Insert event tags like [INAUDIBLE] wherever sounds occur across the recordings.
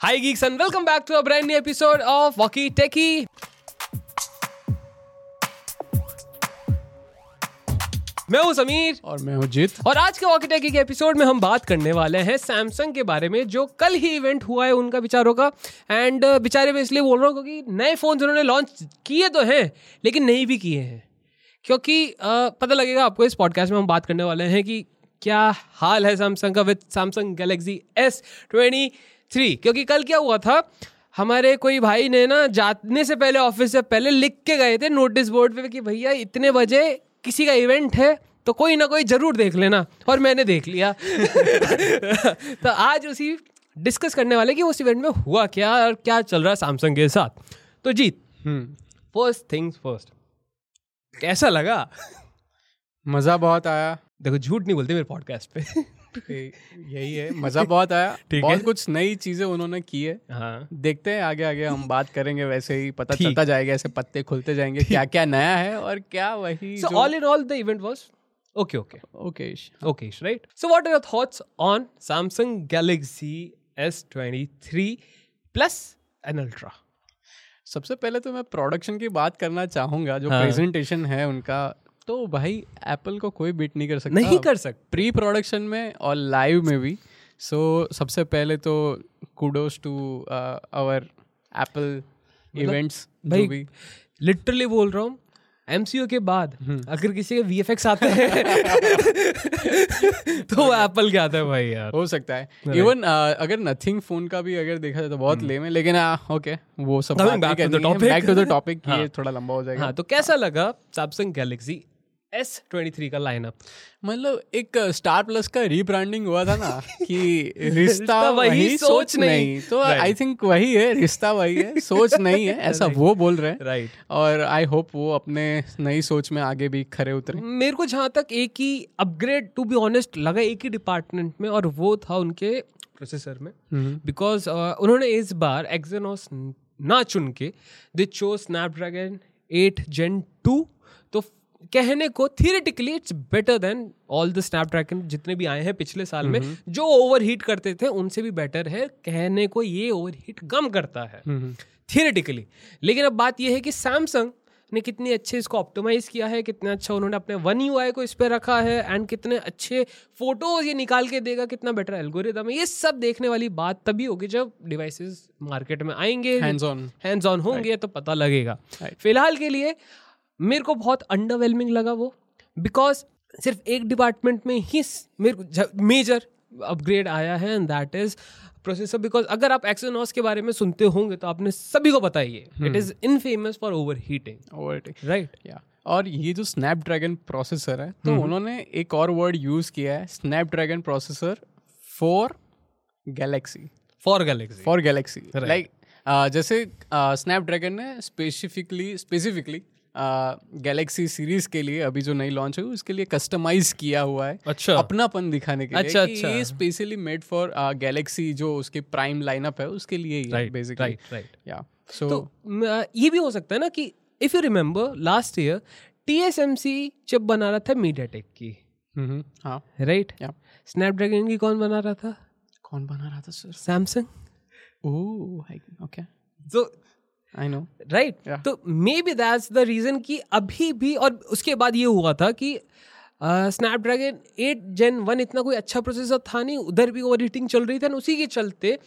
Hi geeks and welcome back to a brand new episode of Walkie Techie. मैं हूँ समीर। और मैं हूँ जीत। और आज के वॉकी टेकी के एपिसोड में हम बात करने वाले हैं सैमसंग के बारे में जो कल ही इवेंट हुआ है उनका बेचारों का। एंड बेचारे मैं इसलिए बोल रहा हूँ क्योंकि नए फ़ोन उन्होंने लॉन्च किए तो हैं लेकिन नहीं भी किए हैं। क्योंकि uh, पता लगेगा आपको इस पॉडकास्ट में हम बात करने वाले हैं कि क्या हाल है सैमसंग का with Samsung Galaxy S twenty three क्योंकि कल क्या हुआ था? हमारे कोई भाई ने ना जाने से पहले ऑफ़िस से पहले लिख के गए थे नोटिस बोर्ड पे कि भैया इतने बजे किसी का इवेंट है तो कोई ना कोई ज़रूर देख लेना। और मैंने देख लिया। [LAUGHS] तो आज उसी डिस्कस करने वाले कि उस इवेंट में हुआ क्या और क्या चल रहा है सैमसंग के साथ। तो जीत फ़र्स्ट थिंग्स फ़र्स्ट कैसा लगा? मज़ा बहुत आया। देखो झूठ नहीं बोलते मेरे पॉडकास्ट पे। [LAUGHS] यही है [LAUGHS] मज़ा बहुत आया ठीक बहुत है। कुछ नई चीज़ें उन्होंने की है हाँ देखते हैं आगे आगे हम बात करेंगे वैसे ही पता चलता जाएगा ऐसे पत्ते खुलते जाएँगे क्या क्या नया है और क्या वही So all in all, the event was okay, okay, okay okay, right? So what are your thoughts on Samsung Galaxy S23 Plus and Ultra? सबसे पहले तो मैं प्रोडक्शन की बात करना चाहूँगा जो हाँ। प्रेजेंटेशन है उनका तो भाई एप्पल को कोई बीट नहीं कर सकता। नहीं कर सकते प्री प्रोडक्शन में और लाइव में भी। सो so, सबसे पहले तो kudos to our Apple events भाई भी। लिटरली बोल रहा हूँ एमसीओ के बाद अगर किसी के वीएफएक्स आते हैं [LAUGHS] तो वो एप्पल के आता है भाई यार। हो सकता है। इवन अगर नथिंग फ़ोन का भी अगर देखा जाए तो बहुत लेम है लेकिन ओके वो सब. बैक टू द टॉपिक हाँ। ये थोड़ा लंबा हो जाएगा। हाँ तो कैसा लगा Samsung Galaxy S twenty three का लाइनअप मतलब एक स्टार प्लस का रीब्रांडिंग हुआ था ना [LAUGHS] कि रिश्ता वही, वही सोच सोच नहीं। नहीं। तो आई थिंक वही है रिश्ता वही है सोच नहीं है ऐसा वो बोल रहे हैं। राइट और आई होप वो अपने नई सोच में आगे भी खरे उतरे। मेरे को जहाँ तक एक ही अपग्रेड टू बी ऑनेस्ट लगा एक ही डिपार्टमेंट में और वो था उनके प्रोसेसर में। बिकॉज़ uh, उन्होंने इस बार एक्जेनोस ना चुन के दे चो स्नैपड्रैगन एट जेन टू तो कहने को theoretically it's better than all the Snapdragon जितने भी आए हैं पिछले साल में जो ओवर हीट करते थे उनसे भी बेटर है। कहने को ये ओवर हीट कम करता है। थियरेटिकली लेकिन अब बात यह है कि सैमसंग ने कितने अच्छे इसको ऑप्टिमाइज किया है कितना अच्छा उन्होंने अपने वन यू को इस पर रखा है एंड कितने अच्छे फ़ोटोज़ ये निकाल के देगा कितना बेटर एल्गोरिदम है। ये सब देखने वाली बात तभी होगी जब डिवाइसेस मार्केट में आएँगे। हैंड्स ऑन हैंड्स ऑन होंगे तो पता लगेगा। Right. फ़िलहाल के लिए मेरे को बहुत अंडरवेलमिंग लगा वो बिकॉज़ सिर्फ़ एक डिपार्टमेंट में ही मेरे को मेजर अपग्रेड आया है and that is processor because अगर आप एक्सनॉस के बारे में सुनते होंगे तो आपने सभी को पता ही है it is infamous for overheating right या और ये जो स्नैपड्रैगन प्रोसेसर है तो उन्होंने एक और वर्ड यूज़ किया है Snapdragon processor for Galaxy for Galaxy for Galaxy like जैसे स्नैपड्रैगन ने स्पेसिफिकली स्पेसिफिकली गैलेक्सी सीरीज़ के लिए अभी जो नई लॉन्च हुई उसके लिए कस्टमाइज किया हुआ है अच्छा। अपनापन दिखाने के लिए अच्छा, अच्छा। ये स्पेशली मेड फॉर गैलेक्सी जो उसके प्राइम लाइनअप है उसके लिए ही राइट बेसिकली राइट राइट या सो तो ये भी हो सकता है ना कि if you remember last year TSMC chip बना रहा था मीडियाटेक की। हाँ। राइट या स्नैपड्रैगन की कौन बना रहा था? कौन बना रहा था सर सैमसंग ओह ओके तो आई नो राइट तो maybe that's the reason कि अभी भी और उसके बाद ये हुआ था कि स्नैपड्रैगन एट जेन वन इतना कोई अच्छा प्रोसेसर था नहीं उधर भी ओवर हीटिंग चल रही थी उसी के चलते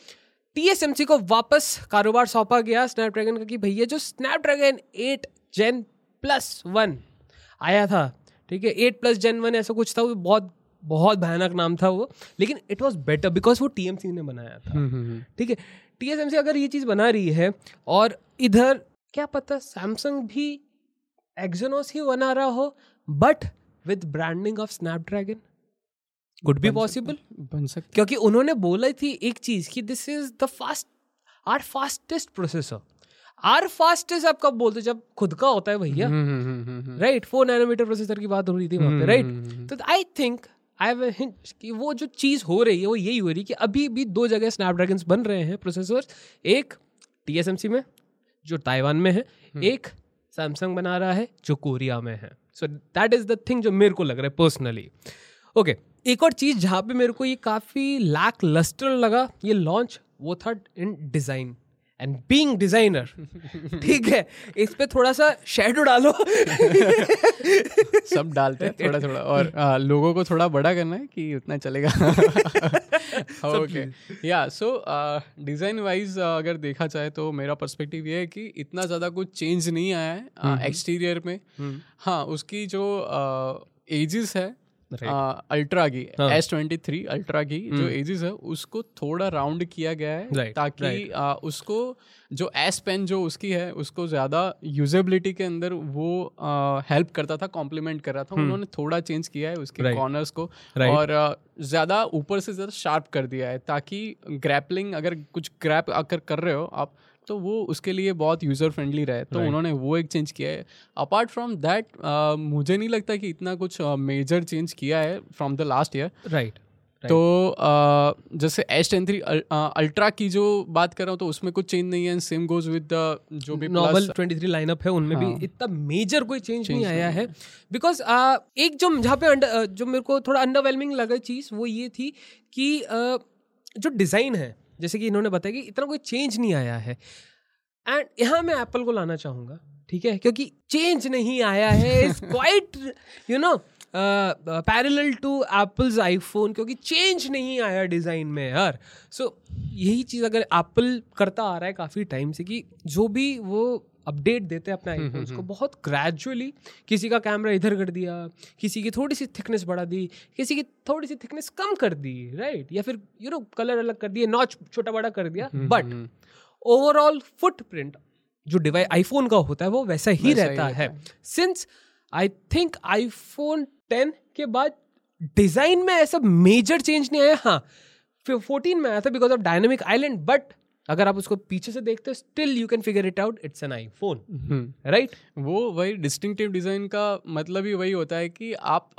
टीएसएमसी को वापस कारोबार सौंपा गया स्नैपड्रैगन का कि भैया जो Snapdragon eight gen plus one आया था ठीक है एट प्लस जेन वन ऐसा कुछ था वो बहुत बहुत भयानक नाम था वो लेकिन इट वॉज़ बेटर बिकॉज़ वो टीएमसी ने बनाया था ठीक है। टीएसएमसी अगर ये चीज़ बना रही है और इधर क्या पता सैमसंग भी एक्जोनोस ही बना रहा हो but with branding of Snapdragon could be possible बन सकता क्योंकि उन्होंने बोला थी एक चीज़ कि this is the fast or fastest processor or fastest आप कब बोलते जब खुद का होता है भैया। Hmm, right four nanometer processor की बात हो रही थी वहाँ पे राइट तो I think I have hint कि वो जो चीज़ हो रही है वो यही हो रही है कि अभी भी दो जगह स्नैपड्रैगन बन रहे हैं प्रोसेसर एक टीएसएमसी में जो ताइवान में है। एक सैमसंग बना रहा है जो कोरिया में है। So that is the thing जो मेरे को लग रहा है पर्सनली ओके okay, एक और चीज़ जहाँ पे मेरे को ये काफ़ी लैक लस्टर लगा ये लॉन्च वो था in design and being designer ठीक है? इस पे थोड़ा सा शेडो डालो। सब डालते हैं थोड़ा थोड़ा। और आ, लोगों को थोड़ा बड़ा करना है कि उतना चलेगा। ओके या सो डिज़ाइन वाइज अगर देखा जाए तो मेरा पर्सपेक्टिव ये है कि इतना ज़्यादा कुछ चेंज नहीं आया है एक्सटीरियर में। हाँ उसकी जो एजिस है अल्ट्रा की एस ट्वेंटी थ्री अल्ट्रा की जो एजिस है उसको थोड़ा राउंड किया गया है Right, ताकि आ, उसको जो एस पेन जो उसकी है उसको ज़्यादा यूजेबिलिटी के अंदर वो हेल्प करता था कॉम्प्लीमेंट कर रहा था। उन्होंने थोड़ा चेंज किया है उसके Right. कॉर्नर्स को Right. और ज़्यादा ऊपर से ज़्यादा शार्प कर दिया है ताकि ग्रैपलिंग अगर कुछ ग्रैप अगर कर रहे हो आप तो वो उसके लिए बहुत यूज़र फ्रेंडली रहे। तो right. उन्होंने वो एक चेंज किया है। अपार्ट फ्रॉम दैट मुझे नहीं लगता कि इतना कुछ मेजर uh, चेंज किया है from the last year right तो अ, जैसे एस टेन थ्री अल्ट्रा की जो बात कर रहा हूँ तो उसमें कुछ चेंज नहीं है। सेम गोज विद जो भी नॉर्मल plus- 23 लाइनअप है उनमें हाँ। भी इतना मेजर कोई चेंज नहीं आया है। बिकॉज़ uh, एक जो जहाँ पे under- uh, जो मेरे को थोड़ा अंडरवेलमिंग लगा चीज़ वो ये थी कि uh, जो डिज़ाइन है जैसे कि इन्होंने बताया कि इतना कोई चेंज नहीं आया है। एंड यहाँ मैं एप्पल को लाना चाहूँगा ठीक है? क्योंकि चेंज नहीं आया है is quite you know parallel to Apple's iPhone क्योंकि चेंज नहीं आया डिज़ाइन में यार। सो so, यही चीज़ अगर एप्पल करता आ रहा है काफ़ी टाइम से कि जो भी वो अपडेट देते हैं अपने आईफोन्स को। बहुत ग्रेजुअली किसी का कैमरा इधर कर दिया किसी की थोड़ी सी थिकनेस बढ़ा दी किसी की थोड़ी सी थिकनेस कम कर दी राइट या फिर यू नो कलर अलग कर दिया नॉच छोटा बड़ा कर दिया। बट ओवरऑल फुटप्रिंट जो डिवाइस आईफोन का होता है वो वैसा ही वैसा रहता रहता है। Since I think iPhone ten के बाद डिज़ाइन में ऐसा मेजर चेंज नहीं आया। हाँ फिर 14 में आया था because of dynamic island but अगर आप उसको पीछे से देखते हो still you can figure it out it's an iPhone hmm. Right वो वही डिस्टिंक्टिव डिज़ाइन का मतलब ही वही होता है कि आप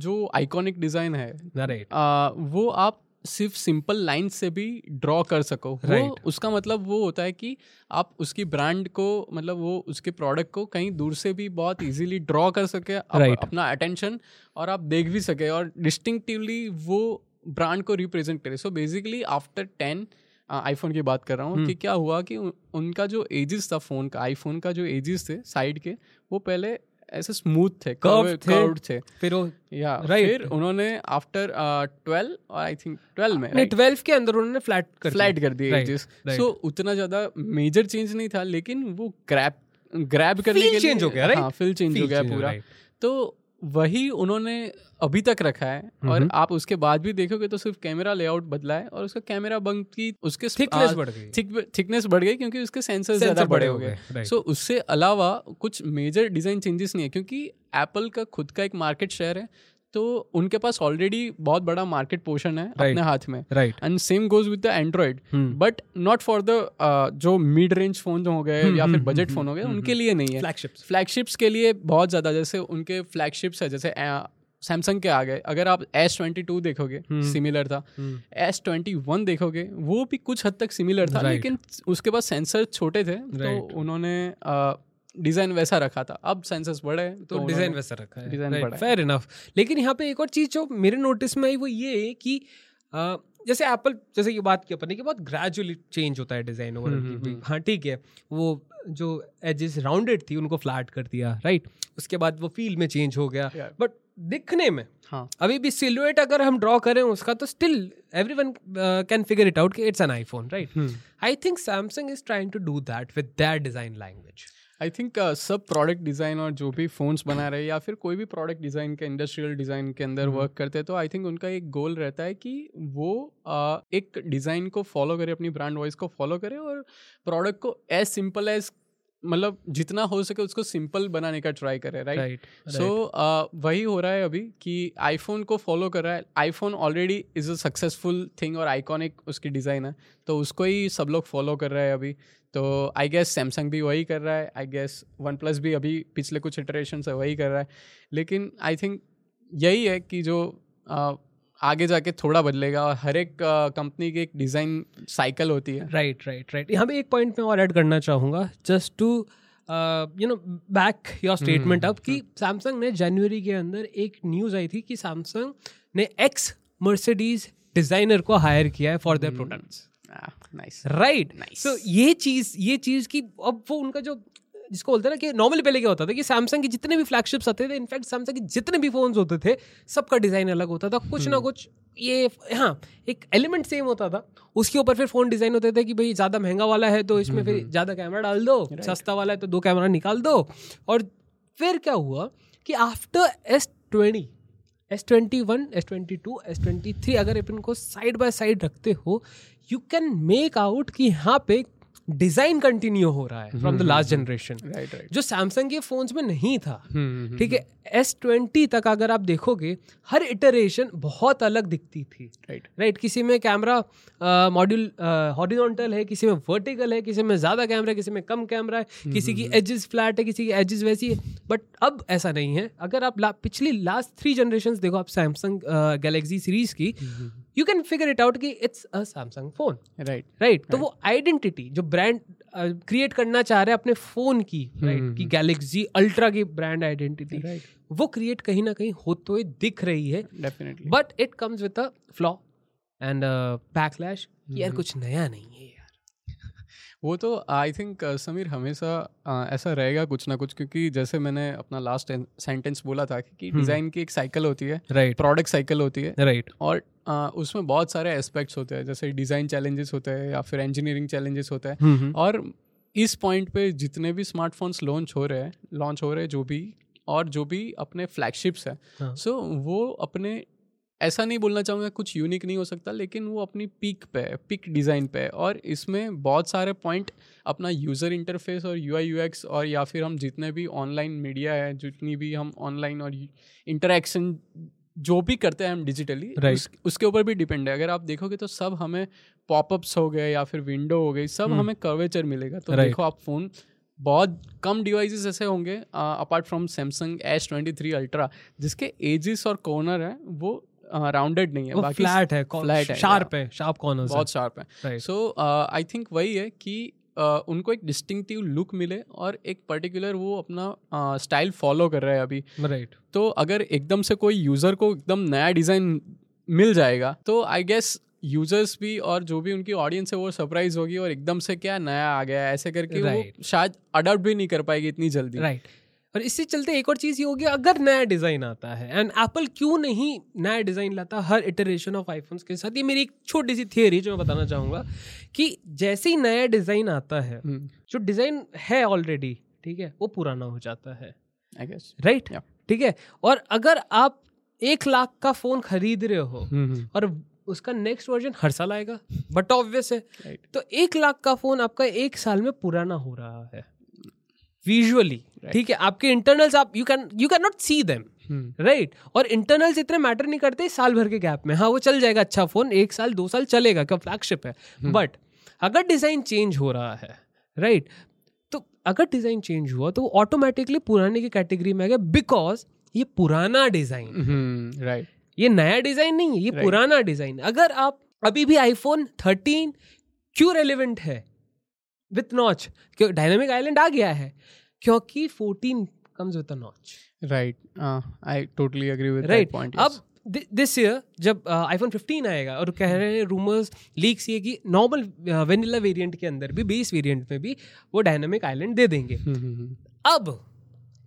जो आइकॉनिक डिज़ाइन है राइट आ, वो आप सिर्फ़ सिंपल लाइन से भी ड्रॉ कर सको वो Right. उसका मतलब वो होता है कि आप उसकी ब्रांड को मतलब वो उसके प्रोडक्ट को कहीं दूर से भी बहुत इजीली ड्रॉ कर सके Right. अपना अटेंशन और आप देख भी सके और डिस्टिंक्टिवली वो ब्रांड को रिप्रेजेंट करे so basically after ten iPhone की बात कर रहा हूँ कि क्या हुआ कि उन- उनका जो एजिस था फ़ोन का आईफोन का जो एजिस थे साइड के वो पहले ऐसे स्मूथ थे Curved थे। कर्व्ड थे फिर वो या Right. फिर उन्होंने आफ्टर ट्वेल्व और आई थिंक ट्वेल्व में नहीं ट्वेल्व के अंदर उन्होंने फ्लैट कर फ्लैट कर दिए एजेस. सो उतना ज़्यादा मेजर चेंज नहीं था लेकिन वो ग्रैप ग्रैब करने के लिए change हो गया, right? हाँ फील चेंज हो गया पूरा तो वही उन्होंने अभी तक रखा है और आप उसके बाद भी देखोगे तो सिर्फ़ कैमरा लेआउट बदला है और उसका कैमरा बंक की उसके थिकनेस बढ़ गई। थिकनेस बढ़ गई क्योंकि उसके सेंसर ज़्यादा बड़े हो गए. सो उससे अलावा कुछ मेजर डिज़ाइन चेंजेस नहीं है क्योंकि एप्पल का खुद का एक मार्केट शेयर है तो उनके पास ऑलरेडी बहुत बड़ा मार्केट पोर्शन है right. अपने हाथ में। Right and same goes with the Android but not for the जो मिड रेंज फ़ोन हो गए hmm, या फिर बजट फ़ोन हो गए उनके लिए नहीं है। फ्लैगशिप्स फ्लैगशिप्स के लिए बहुत ज़्यादा जैसे उनके फ्लैगशिप्स है जैसे सैमसंग के आ गए। अगर आप एस ट्वेंटी टू देखोगे सिमिलर था। एस ट्वेंटी वन देखोगे वो भी कुछ हद तक सिमिलर था Right. लेकिन उसके पास सेंसर छोटे थे तो Right. उन्होंने डिज़ाइन वैसा रखा था। अब सेंसर्स बढ़े तो डिज़ाइन वैसा रखा है। बड़ा फेयर इनफ लेकिन यहाँ पे एक और चीज़ जो मेरे नोटिस में आई वो ये है कि अ, जैसे एप्पल जैसे ये बात की अपन ने कि बहुत ग्रेजुअली चेंज होता है डिज़ाइन ओवर हाँ ठीक है वो जो एजेस राउंडेड थी उनको फ्लैट कर दिया राइट उसके बाद वो फील में चेंज हो गया। बट दिखने में हाँ। अभी भी सिलुएट अगर हम ड्रॉ करें उसका तो still everyone can figure it out कि it's an iPhone right I think Samsung is trying to do that with their design language I think uh, सब प्रोडक्ट डिज़ाइन और जो भी फोन्स बना रहे हैं या फिर कोई भी प्रोडक्ट डिज़ाइन के इंडस्ट्रियल डिज़ाइन के अंदर वर्क करते हैं तो आई थिंक उनका एक गोल रहता है कि वो uh, एक डिज़ाइन को फॉलो करे अपनी ब्रांड वॉइस को फॉलो करे और प्रोडक्ट को एज सिंपल एज मतलब जितना हो सके उसको सिंपल बनाने का ट्राई करे राइट राइट सो वही हो रहा है अभी कि आईफोन को फॉलो कर रहा है। IPhone already is a successful thing और आइकॉनिक उसकी डिज़ाइन है। तो उसको ही सब लोग फॉलो कर रहे हैं अभी। तो आई गेस सैमसंग भी वही कर रहा है। आई गेस वन प्लस भी अभी पिछले कुछ इटरेशन से वही कर रहा है। लेकिन आई थिंक यही है कि जो uh, आगे जाके थोड़ा बदलेगा और हर एक कंपनी की एक डिज़ाइन साइकिल होती है। राइट राइट राइट यहाँ पे एक पॉइंट मैं और ऐड करना चाहूँगा just to you know back your statement अब कि सैमसंग ने जनवरी के अंदर एक न्यूज़ आई थी कि सैमसंग ने एक्स मर्सिडीज डिज़ाइनर को हायर किया है for their products nice right Nice. तो ये चीज़ ये चीज़ की अब वो उनका जो जिसको बोलते हैं ना कि नॉर्मली पहले क्या होता था कि सैमसंग के जितने भी फ्लैगशिप्स आते थे इनफैक्ट सैमसंग के जितने भी फोन्स होते थे सबका डिज़ाइन अलग होता था। कुछ ना कुछ ये हाँ एक एलिमेंट सेम होता था। उसके ऊपर फिर फ़ोन डिज़ाइन होते थे कि भाई ज़्यादा महँगा वाला है तो इसमें फिर ज़्यादा कैमरा डाल दो सस्ता वाला है तो दो कैमरा निकाल दो। और फिर क्या हुआ कि after S twenty S twenty one S twenty two S twenty three अगर आप इनको साइड बाय साइड रखते हो यू कैन मेक आउट कि यहाँ पे डिज़ाइन कंटिन्यू हो रहा है from the last generation. Right right जो सैमसंग के फोन्स में नहीं था हम्म, ठीक है एस ट्वेंटी तक अगर आप देखोगे हर इटरेशन बहुत अलग दिखती थी। Right right. राइट right, किसी में कैमरा मॉड्यूल हॉरिजॉन्टल है किसी में वर्टिकल है किसी में ज़्यादा कैमरा है किसी में कम कैमरा है किसी की एजेस फ्लैट है किसी की एजेस वैसी है। बट अब ऐसा नहीं है। अगर आप ला, पिछली लास्ट थ्री जनरेशन देखो आप सैमसंग गैलेक्सी सीरीज़ की you can figure it out कि it's a Samsung phone right right तो वो आइडेंटिटी जो ब्रांड क्रिएट करना चाह रहे हैं अपने फ़ोन की राइट की गैलेक्सी अल्ट्रा की ब्रांड आइडेंटिटी राइट वो क्रिएट कहीं ना कहीं होते हुए दिख रही है. Definitely but it comes with a flaw and backlash यार कुछ नया नहीं है वो तो आई थिंक समीर हमेशा ऐसा रहेगा कुछ ना कुछ क्योंकि जैसे मैंने अपना लास्ट सेंटेंस बोला था कि डिज़ाइन की एक साइकिल होती है राइट प्रोडक्ट साइकिल होती है राइट और uh, उसमें बहुत सारे एस्पेक्ट्स होते हैं जैसे डिज़ाइन चैलेंजेस होते हैं या फिर इंजीनियरिंग चैलेंजेस होते हैं हम्म, और इस पॉइंट पे जितने भी स्मार्टफोन्स लॉन्च हो रहे हैं लॉन्च हो रहे हैं जो भी और जो भी अपने फ्लैगशिप्स हैं हाँ। सो वो अपने ऐसा नहीं बोलना चाहूँगा कुछ यूनिक नहीं हो सकता लेकिन वो अपनी पीक पे है पीक डिज़ाइन पे है और इसमें बहुत सारे पॉइंट अपना यूज़र इंटरफेस और यू आई और या फिर हम जितने भी ऑनलाइन मीडिया है जितनी भी हम ऑनलाइन और इंटरेक्शन जो भी करते हैं हम डिजिटली Right. उस, उसके ऊपर भी डिपेंड है अगर आप देखोगे तो सब हमें पॉपअप्स हो गए या फिर विंडो हो गई सब हमें कर्वेचर मिलेगा तो. Right. देखो आप फ़ोन बहुत कम डिवाइसेस ऐसे होंगे apart from Samsung S twenty three ultra जिसके एजिस और कॉर्नर हैं वो राउंडेड नहीं है बाकी फ्लैट है flat है, शार्प है शार्प कॉर्नर्स बहुत शार्प है। सो आई थिंक वही है कि uh, उनको एक डिस्टिंक्टिव लुक मिले और एक पर्टिकुलर वो अपना स्टाइल uh, फॉलो कर रहे हैं अभी। Right right. तो अगर एकदम से कोई यूज़र को एकदम नया डिज़ाइन मिल जाएगा तो आई गेस यूज़र्स भी और जो भी उनकी ऑडियंस है वो सरप्राइज़ होगी और एकदम से क्या नया आ गया ऐसे करके Right. वो शायद अडॉप्ट भी नहीं कर पाएगी इतनी जल्दी। राइट और इससे चलते एक और चीज़ ये होगी अगर नया डिज़ाइन आता है एंड एप्पल क्यों नहीं नया डिज़ाइन लाता हर इटरेशन ऑफ़ आईफोन्स के साथ? ये मेरी एक छोटी सी थियरी जो मैं बताना चाहूँगा कि जैसे ही नया डिज़ाइन आता है हम्म, जो डिज़ाइन है ऑलरेडी ठीक है वो पुराना हो जाता है। आई गेस राइट ठीक है? और अगर आप एक लाख का फ़ोन खरीद रहे हो हम्म, और उसका नेक्स्ट वर्जन हर साल आएगा बट ऑब्वियस है। Right. तो एक लाख का फ़ोन आपका एक साल में पुराना हो रहा है विजुअली ठीक है आपके इंटरनल्स आप you can you can not see them right और इंटरनल्स इतने मैटर नहीं करते साल भर के गैप में. हाँ वो चल जाएगा अच्छा फ़ोन एक साल दो साल चलेगा क्यों फ्लैगशिप है? बट अगर डिज़ाइन चेंज हो रहा है राइट तो अगर डिज़ाइन चेंज हुआ तो वो ऑटोमेटिकली पुराने की कैटेगरी में आ गया बिकॉज़ ये पुराना डिज़ाइन राइट ये नया डिज़ाइन नहीं है ये Right. पुराना डिज़ाइन अगर आप अभी भी आईफोन 13 क्यों रेलिवेंट है? विथ नॉच क्यों? डायनामिक आइलैंड आ गया है। क्योंकि 14 comes with a notch right I totally agree with right point अब दिस ईयर जब आईफोन 15 आएगा और कह रहे हैं रूमर्स लीक्स ये कि नॉर्मल वेनिला वेरिएंट के अंदर भी बेस वेरिएंट में भी वो डायनामिक आइलैंड दे देंगे। हम्म, अब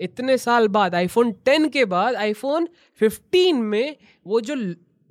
इतने साल बाद आईफोन 10 के बाद आईफोन 15 में वो जो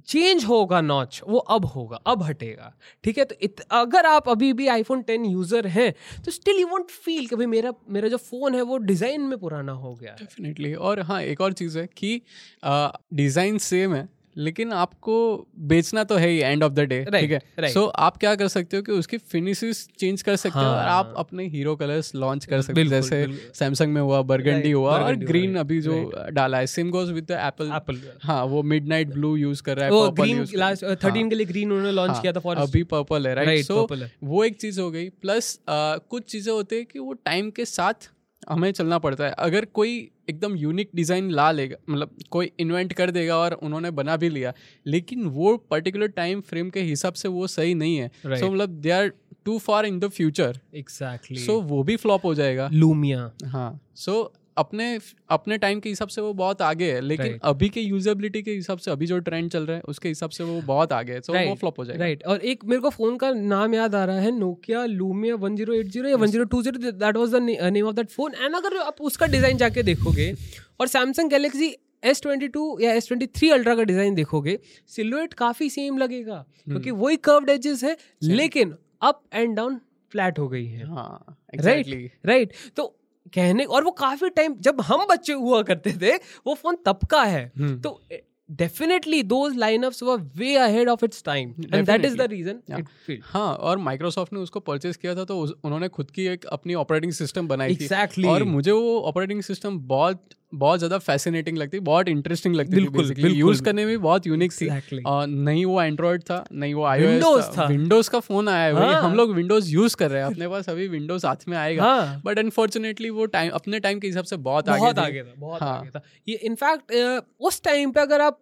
चेंज होगा नॉच वो अब होगा अब हटेगा। ठीक है? तो इत, अगर आप अभी भी आईफोन टेन यूज़र हैं तो स्टिल यू वॉन्ट फील कि भाई मेरा मेरा जो फ़ोन है वो डिज़ाइन में पुराना हो गया डेफिनेटली और हाँ एक और चीज़ है कि डिज़ाइन सेम है लेकिन आपको बेचना तो है ही एंड ऑफ़ द डे ठीक है? right. सो आप क्या कर सकते हो कि उसकी फिनिशेस चेंज कर सकते हाँ. हो और हाँ। आप अपने हीरो कलर्स लॉन्च कर सकते हो जैसे सैमसंग में हुआ बर्गंडी Right, हुआ और burgundy हुआ, ग्रीन अभी जो डाला है। Same goes with Apple Apple हाँ वो मिडनाइट ब्लू यूज़ कर रहा है वो ग्रीन है। लास्ट 13 के लिए ग्रीन उन्होंने लॉन्च हाँ, किया था फॉर अभी पर्पल है राइट सो वो एक चीज़ हो गई प्लस कुछ चीज़ें होती है कि वो टाइम के साथ हमें चलना पड़ता है। अगर कोई एकदम यूनिक डिज़ाइन ला लेगा मतलब कोई इन्वेंट कर देगा और उन्होंने बना भी लिया लेकिन वो पर्टिकुलर टाइम फ्रेम के हिसाब से वो सही नहीं है। Right. सो मतलब they are too far in the future exactly so वो भी फ्लॉप हो जाएगा। लूमिया। हाँ। सो अपने अपने टाइम के हिसाब से वो बहुत आगे है लेकिन Right. अभी के यूजेबिलिटी के हिसाब से अभी जो ट्रेंड चल रहा है उसके हिसाब से वो बहुत आगे है तो वो Right. फ्लॉप हो जाएगा। राइट और एक मेरे को फ़ोन का नाम याद आ रहा है नोकिया लूमिया 1080 या 1020 that was the name of that phone and अगर आप उसका डिज़ाइन जाके देखोगे और Samsung Galaxy S twenty two या एस ट्वेंटी थ्री अल्ट्रा का डिज़ाइन देखोगे सिलुएट काफ़ी सेम लगेगा क्योंकि hmm. वही कर्व्ड एजेस है लेकिन अप एंड डाउन फ्लैट हो गई है। हाँ राइट राइट तो कहने और वो काफ़ी टाइम जब हम बच्चे हुआ करते थे वो फ़ोन तब का है hmm. तो definitely those lineups were way ahead of its time and that is the. Reason हाँ और माइक्रोसॉफ्ट ने उसको परचेज किया था तो उन्होंने खुद की एक अपनी ऑपरेटिंग सिस्टम बनाई exactly. थी और मुझे वो ऑपरेटिंग सिस्टम बहुत बहुत ज़्यादा फैसिनेटिंग लगती बहुत इंटरेस्टिंग लगती थी बिल्कुल, बिल्कुल, यूज़ करने में बहुत यूनिक थी। Exactly. और नहीं वो एंड्रॉइड था नहीं वो Windows आईओएस था। था। विंडोज़ का फ़ोन आया है। हाँ। हम लोग विंडोज़ यूज़ कर रहे हैं। अपने पास अभी विंडोज़ हाथ में आएगा। हाँ। बट अनफॉर्चुनेटली वो टाइम अपने टाइम के हिसाब से बहुत आगे बहुत आगे था बहुत हाँ। आगे था। ये इनफैक्ट उस टाइम पे अगर आप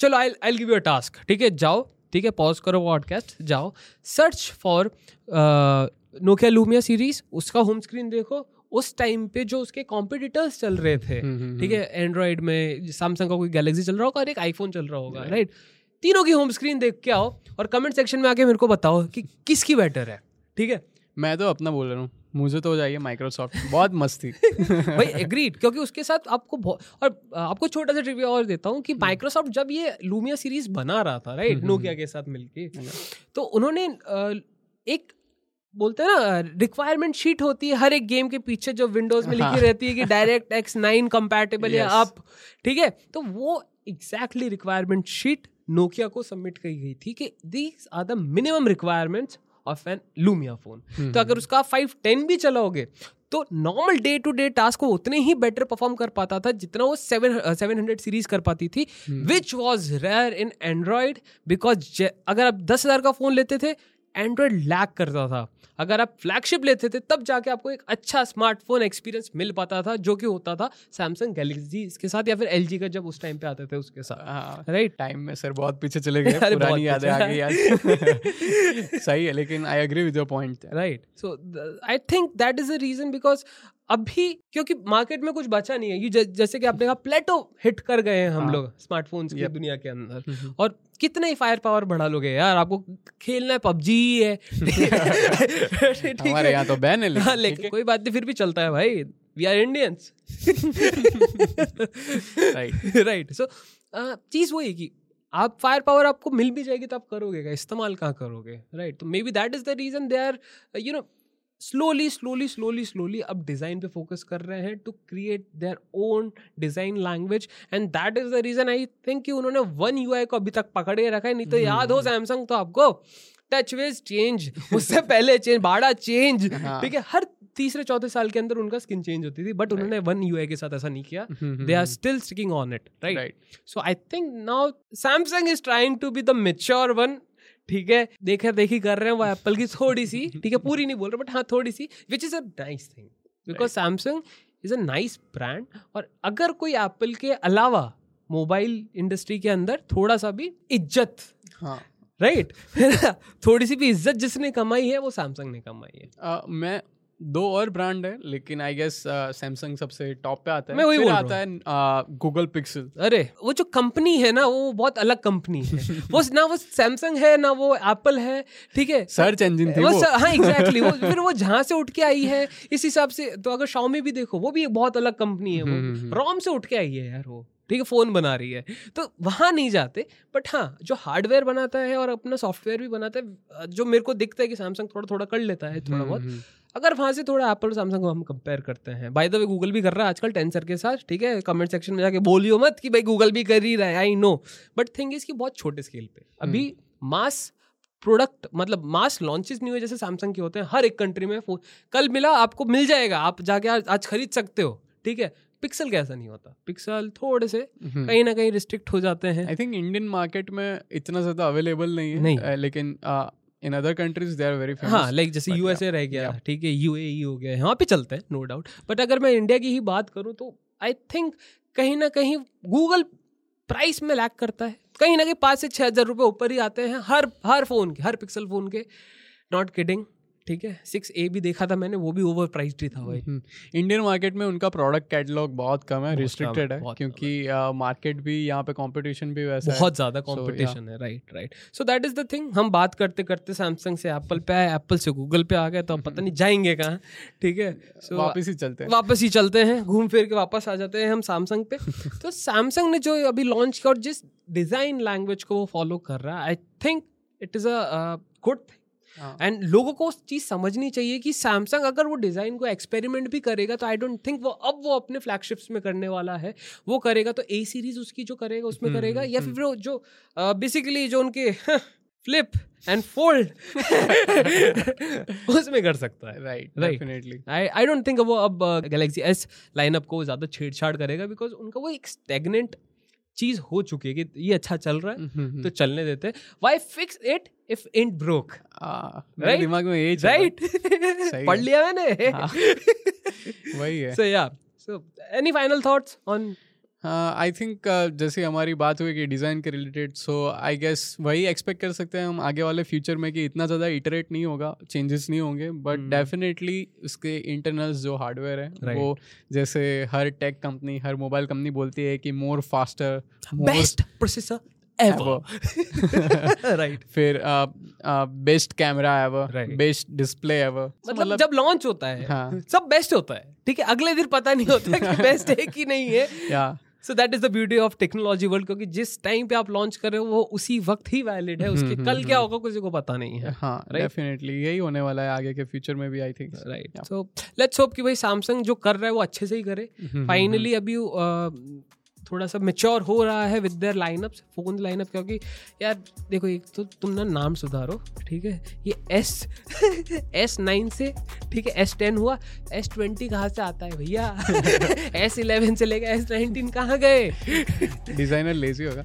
चलो I I give you a task ठीक है? जाओ ठीक है? पॉज करो पॉडकास्ट जाओ। Search for Nokia Lumia series उसका होम स्क्रीन देखो। उस टाइम पे जो उसके कॉम्पिटिटर्स चल रहे थे हम्म, हम्म, ठीक है? एंड्रॉइड में सैमसंग का कोई गैलेक्सी चल रहा होगा और एक आईफोन चल रहा होगा राइट तीनों की होम स्क्रीन देख के आओ और कमेंट सेक्शन में आके मेरे को बताओ कि किसकी बेटर है ठीक है? मैं तो अपना बोल रहा हूँ मुझे तो हो जाइए माइक्रोसॉफ्ट बहुत मस्त। [LAUGHS] भाई एग्रीड क्योंकि उसके साथ आपको और आपको छोटा सा ट्रिविया और देता हूँ कि माइक्रोसॉफ्ट जब ये लूमिया सीरीज़ बना रहा था राइट नोकिया के साथ मिलके तो उन्होंने एक बोलते हैं ना रिक्वायरमेंट शीट होती है हर एक गेम के पीछे जो विंडोज़ में लिखी हाँ। रहती है कि डायरेक्ट एक्स नाइन कंपैटिबल या Yes. अप ठीक है तो वो एग्जैक्टली रिक्वायरमेंट शीट नोकिया को सबमिट की गई थी कि these are the minimum requirements of an Lumia phone तो अगर उसका फाइव टेन भी चलाओगे तो normal day to day task को उतने ही बेटर परफॉर्म कर पाता था जितना वो सेवन सेवन हंड्रेड सीरीज़ कर पाती थी which was rare in Android because अगर आप दस हज़ार का फ़ोन लेते थे एंड्रॉयड लैक करता था। अगर आप फ्लैगशिप लेते थे तब जाके आपको एक अच्छा स्मार्टफ़ोन एक्सपीरियंस मिल पाता था जो कि होता था सैमसंग गैलेक्सी के साथ या फिर LG का जब उस टाइम पे आते थे उसके साथ। हाँ राइट टाइम में सर बहुत पीछे चले गए [LAUGHS] पुरानी यादें आ गई यार। [LAUGHS] सही है लेकिन I agree with your point right so I think that is a reason because अभी क्योंकि मार्केट में कुछ बचा नहीं है। ये जैसे कि आपने कहा प्लेटो हिट कर गए हैं हम हाँ। लोग स्मार्टफोन्स की दुनिया के अंदर। और कितने ही फायर पावर बढ़ा लोगे यार आपको खेलना है पबजी [LAUGHS] है हमारे यहाँ तो बैन है हाँ लेकिन लेकिन कोई बात नहीं फिर भी चलता है भाई। We are Indians right right so चीज़ वो है कि आप फायर पावर आपको मिल भी जाएगी तो आप करोगे क्या? इस्तेमाल कहाँ करोगे? राइट तो maybe that is the reason they are you know slowly slowly slowly slowly अब डिज़ाइन पे फोकस कर रहे हैं to create their own design language and that is the reason I think कि उन्होंने वन यू को अभी तक पकड़े रखा है नहीं तो याद हो सैमसंग तो आपको टच वेज चेंज उससे [LAUGHS] पहले चेंज बाड़ा चेंज हाँ। ठीक है? हर तीसरे चौथे साल के अंदर उनका स्किन चेंज होती थी बट उन्होंने वन यू के साथ ऐसा नहीं किया। They are still sticking on it right so I think now Samsung is trying to be the mature one ठीक है? देखा देखी कर रहे हैं वो एप्पल की थोड़ी सी [LAUGHS] ठीक है? पूरी नहीं बोल रहे बट हाँ थोड़ी सी which is a nice thing because Samsung is a nice brand और अगर कोई एप्पल के अलावा मोबाइल इंडस्ट्री के अंदर थोड़ा सा भी इज़्ज़त हाँ। Right right? [LAUGHS] थोड़ी सी भी इज़्ज़त जिसने कमाई है वो सैमसंग ने कमाई है। uh, मैं दो और ब्रांड है लेकिन आई गेस सैमसंग सबसे टॉप पे आता है। मैं वही फिर बोल आता है गूगल पिक्सल अरे वो जो कंपनी है ना वो बहुत अलग कंपनी है। वो [LAUGHS] ना वो सैमसंग है ना वो एप्पल है ठीक है? सर्च इंजन थी वो वो। हाँ एग्जैक्टली वो फिर वो जहाँ से उठ के आई है इस हिसाब से तो अगर Xiaomi भी देखो वो भी बहुत अलग कंपनी है हम्म, वो रोम से उठ के आई है यार वो ठीक है फ़ोन बना रही है। तो वहाँ नहीं जाते बट हाँ जो हार्डवेयर बनाता है और अपना सॉफ्टवेयर भी बनाता है जो मेरे को दिखता है कि सैमसंग थोड़ा थोड़ा कर लेता है थोड़ा बहुत हम्म, अगर वहाँ से थोड़ा एप्पल और सैमसंग को हम कंपेयर करते हैं। बाय द वे गूगल भी कर रहा है आजकल टेंसर के साथ ठीक है? कमेंट सेक्शन में जाके बोलियो मत कि भाई गूगल भी कर ही रहा है। I know but thing is कि बहुत छोटे स्केल पे। अभी मास प्रोडक्ट मतलब मास लॉन्चेस नहीं हुए जैसे सैमसंग के होते हैं। हर एक कंट्री में कल मिला आपको मिल जाएगा। आप जाके आज, आज खरीद सकते हो ठीक है? पिक्सल कैसा नहीं होता। पिक्सल थोड़े से हम्म। कहीं ना कहीं रिस्ट्रिक्ट हो जाते हैं। आई थिंक इंडियन मार्केट में इतना ज़्यादा अवेलेबल नहीं है। नहीं। लेकिन in other countries they are very हाँ लाइक जैसे यूएसए रह गया ठीक है यूएई हो गया यहाँ पे चलते हैं नो डाउट बट अगर मैं इंडिया की ही बात करूँ तो आई थिंक कहीं ना कहीं गूगल प्राइस में लैक करता है। कहीं ना कहीं पाँच से छः हज़ार रुपये ऊपर ही आते हैं हर हर फ़ोन के हर पिक्सल फ़ोन के। नॉट किडिंग ठीक है? सिक्स ए भी देखा था मैंने वो भी ओवर प्राइज ही था भाई। इंडियन मार्केट में उनका प्रोडक्ट कैटलॉग बहुत कम है रिस्ट्रिक्टेड है क्योंकि मार्केट भी यहाँ पे कंपटीशन भी वैसा है। बहुत ज़्यादा कंपटीशन है right right so that is the thing हम बात करते करते सैमसंग से एप्पल पे आए एप्पल से गूगल पे आ गए तो अब पता नहीं जाएँगे कहाँ ठीक है? सो [LAUGHS] वापस ही चलते हैं। वापस ही चलते हैं घूम फिर के वापस आ जाते हैं हम सैमसंग पे। [LAUGHS] तो सैमसंग ने जो अभी लॉन्च किया और जिस डिज़ाइन लैंग्वेज को वो फॉलो कर रहा है I think it is a good thing. And लोगों को उस चीज़ समझनी चाहिए कि सैमसंग अगर वो डिज़ाइन को एक्सपेरिमेंट भी करेगा तो आई डोंट थिंक वो अब वो अपने फ्लैगशिप्स में करने वाला है। वो करेगा तो ए सीरीज़ उसकी जो करेगा उसमें हम्म, करेगा या हम्म। फिर वो जो बेसिकली uh, जो उनके फ्लिप एंड फोल्ड उसमें कर सकता है। Right definitely I I don't think वो अब गैलेक्सी एस लाइनअप को ज़्यादा छेड़छाड़ करेगा बिकॉज़ उनका वो एक स्टेगनेंट चीज़ हो चुकी है कि ये अच्छा चल रहा है तो चलने देते हैं। Why fix it if ain't broke मेरे Right? दिमाग में यही राइट [LAUGHS] पढ़ लिया मैंने हाँ। [LAUGHS] वही है so yeah so any final thoughts on I think जैसे हमारी बात हुई कि डिज़ाइन के रिलेटेड सो आई गेस वही एक्सपेक्ट कर सकते हैं हम आगे वाले फ्यूचर में कि इतना ज़्यादा इटरेट नहीं होगा चेंजेस नहीं होंगे बट Hmm. डेफिनेटली उसके इंटरनल्स जो हार्डवेयर है Right. वो जैसे हर टेक कंपनी हर मोबाइल कंपनी बोलती है कि more faster best processor ever right [LAUGHS] फिर best camera ever best display ever मतलब जब लॉन्च होता है हाँ। सब बेस्ट होता है ठीक है? अगले दिन पता नहीं होता कि बेस्ट है कि नहीं है। Yeah so that is the beauty of technology world क्योंकि जिस टाइम पे आप लॉन्च कर रहे हो वो उसी वक्त ही वैलिड है उसके हम्म, कल हम्म, क्या होगा किसी को पता नहीं है। हाँ Right? डेफिनेटली यही होने वाला है आगे के फ्यूचर में भी I think right so let's hope कि भाई सैमसंग जो कर रहा है वो अच्छे से ही करे। हम्म, फाइनली अभी uh, थोड़ा सा मेच्योर हो रहा है with their lineups phone lineup क्योंकि यार देखो एक तो तुम ना नाम सुधारो ठीक है? ये एस एस नाइन से ठीक है? एस टेन हुआ एस ट्वेंटी कहाँ से आता है भैया? [LAUGHS] एस इलेवन से लेकर एस नाइनटीन कहाँ गए? डिज़ाइनर लेजी होगा।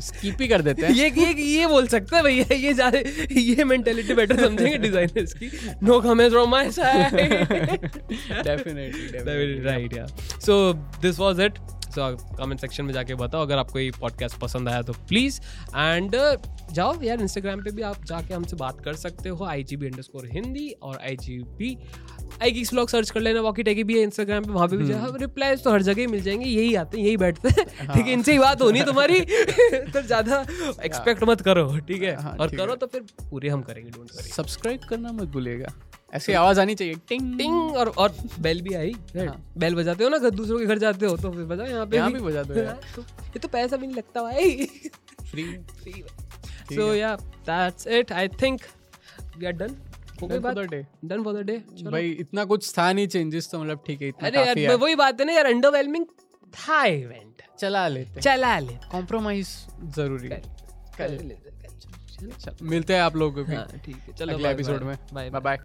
स्किप ही कर देते हैं। ये ये ये बोल सकते है भैया ये ज़्यादा ये मेंटेलिटी बेटर समझेंगे डिजाइनर्स की। No comments from my side definitely right yeah so this was it so comment section में जाके बताओ अगर आपको ये पॉडकास्ट पसंद आया तो प्लीज़ एंड जाओ यार इंस्टाग्राम पे भी आप जाके हमसे बात कर सकते हो I G B under Hindi और आई जी बी आई की ब्लॉग सर्च कर लेना वॉकी टेकी भी है इंस्टाग्राम पे वहाँ पे भी जाओ रिप्लाईज तो हर जगह ही मिल जाएँगे यही आते हैं यही बैठते हैं। ठीक है इनसे ही बात होनी है तुम्हारी। [LAUGHS] तो ज़्यादा एक्सपेक्ट मत करो ठीक है? हाँ, और करो तो फिर पूरे हम करेंगे डोंट सब्सक्राइब करना मत भूलिएगा। ऐसी आवाज़ आनी चाहिए। टिंग टिंग और और बेल भी आई हाँ। बेल बजाते हो ना घर दूसरों के घर जाते हो तो फिर बजाओ यहाँ पे यहाँ भी। बजा दो यार। हाँ, [LAUGHS] तो ये तो पैसा भी नहीं लगता भाई। Free so yeah that's it I think we are done for the day भाई इतना कुछ था नहीं चेंजेस तो मतलब ठीक है इतना अरे यार वही बात है ना यार अंडरवेलमिंग था इवेंट चला लेते चला ले कॉम्प्रोमाइज ज़रूरी है। कर लेते चलो। चल, मिलते हैं आप लोगों को भी ठीक है चलो अगले एपिसोड में। Bye bye bye